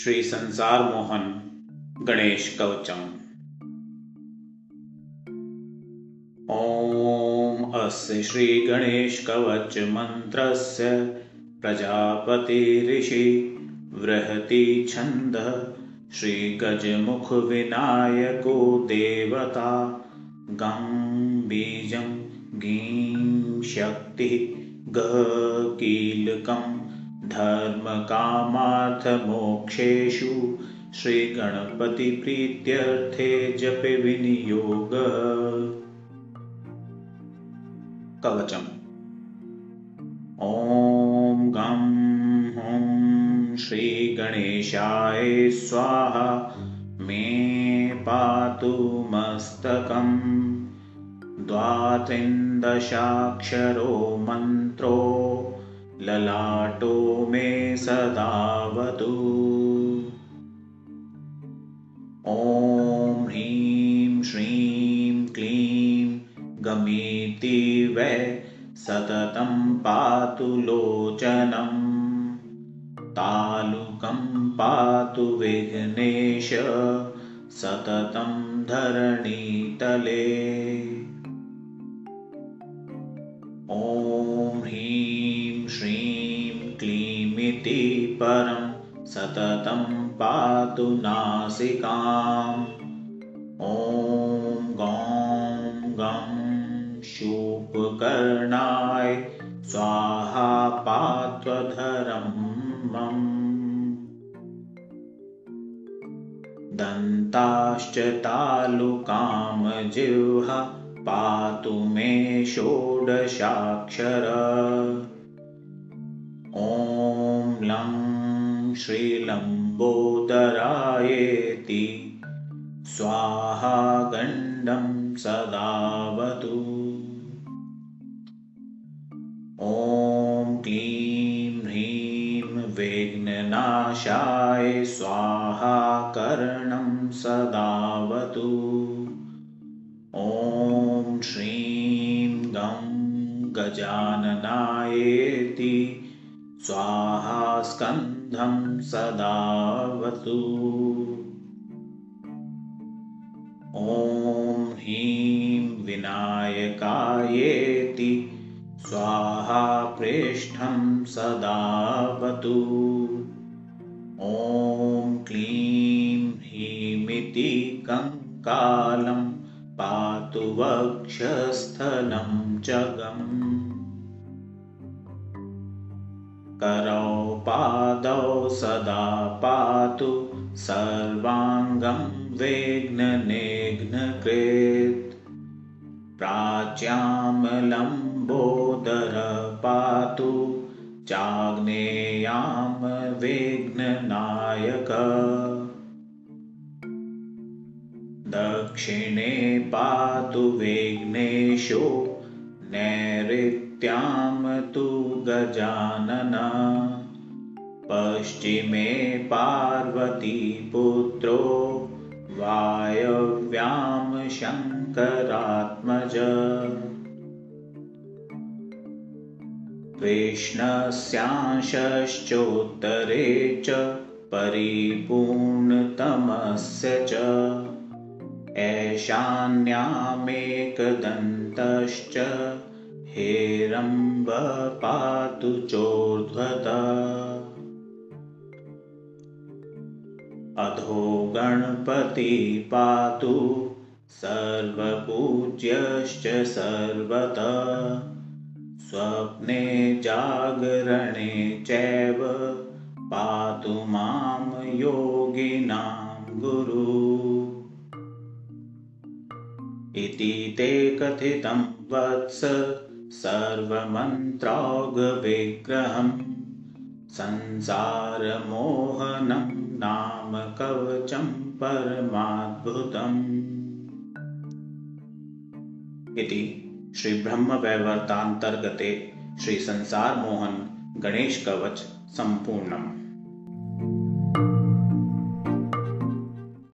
श्रीसंसारमोहन गणेशकवचम् ॐ अस्य श्रीगणेशकवचमन्त्रस्य प्रजापतिऋषि वृहति छन्दः श्रीगजमुखविनायको देवता गं बीजं गीं शक्तिः कीलकम् धर्मकामार्थमोक्षेषु श्रीगणपतिप्रीत्यर्थे जपे विनियोग। कवचम् ॐ गं हुं श्रीगणेशाय स्वाहा। मे पातु मस्तकम् द्वात्रिन्दशाक्षरो मन्त्रो ललाटो मे सदावतु। ॐ ह्रीं श्रीं क्लीं गमीति वै सततं पातु लोचनम्। तालुकं पातु विघ्नेश सततं धरणीतले श्रीं क्लीमिति परं सततं पातु नासिकाम्। ॐ गौं गं शूपकर्णाय स्वाहा पात्वधरं दन्ताश्च तालुकां जिह्वा पातु मे षोडशाक्षर ॐ लं श्रीलम्बोदरायेति। स्वाहागण्डं सदावतु। ॐ क्लीं ह्रीं विघ्ननाशाय स्वाहाकर्णं सदावतु। ॐ श्रीं गं गजाननायेति स्वाहास्कन्धं सदावतु। ॐ ह्रीं विनायकायेति स्वाहाप्रेष्ठं सदावतु। ॐ क्लीं ह्रीमिति कङ्कालम् पातु वक्षस्थलं च करौ पादौ सदा पातु सर्वाङ्गं वेघ्ननेघ्नकृत् प्राच्यामलम्बोदर पातु चाग्नेयां वेघ्ननायक। दक्षिणे पातु विघ्नेशो नैऋत्यां तु गजानन। पश्चिमे पार्वतीपुत्रो वायव्यां शङ्करात्मज। कृष्णस्यांशश्चोत्तरे च परिपूर्णतमस्य च। ऐशान्यामेकदन्तश्च हेरम्ब पातु चोर्ध्वत अधो गणपति पातु सर्वपूज्यश्च सर्वत स्वप्ने जागरणे चैव पातु मां योगिनां गुरु। इति ते कथितं वत्स सर्वमन्त्रागविग्रहं संसारमोहनं नाम कवचं परमाद्भुतम् इति श्रीब्रह्मवैवर्तान्तर्गते श्रीसंसारमोहन गणेशकवच सम्पूर्णम्।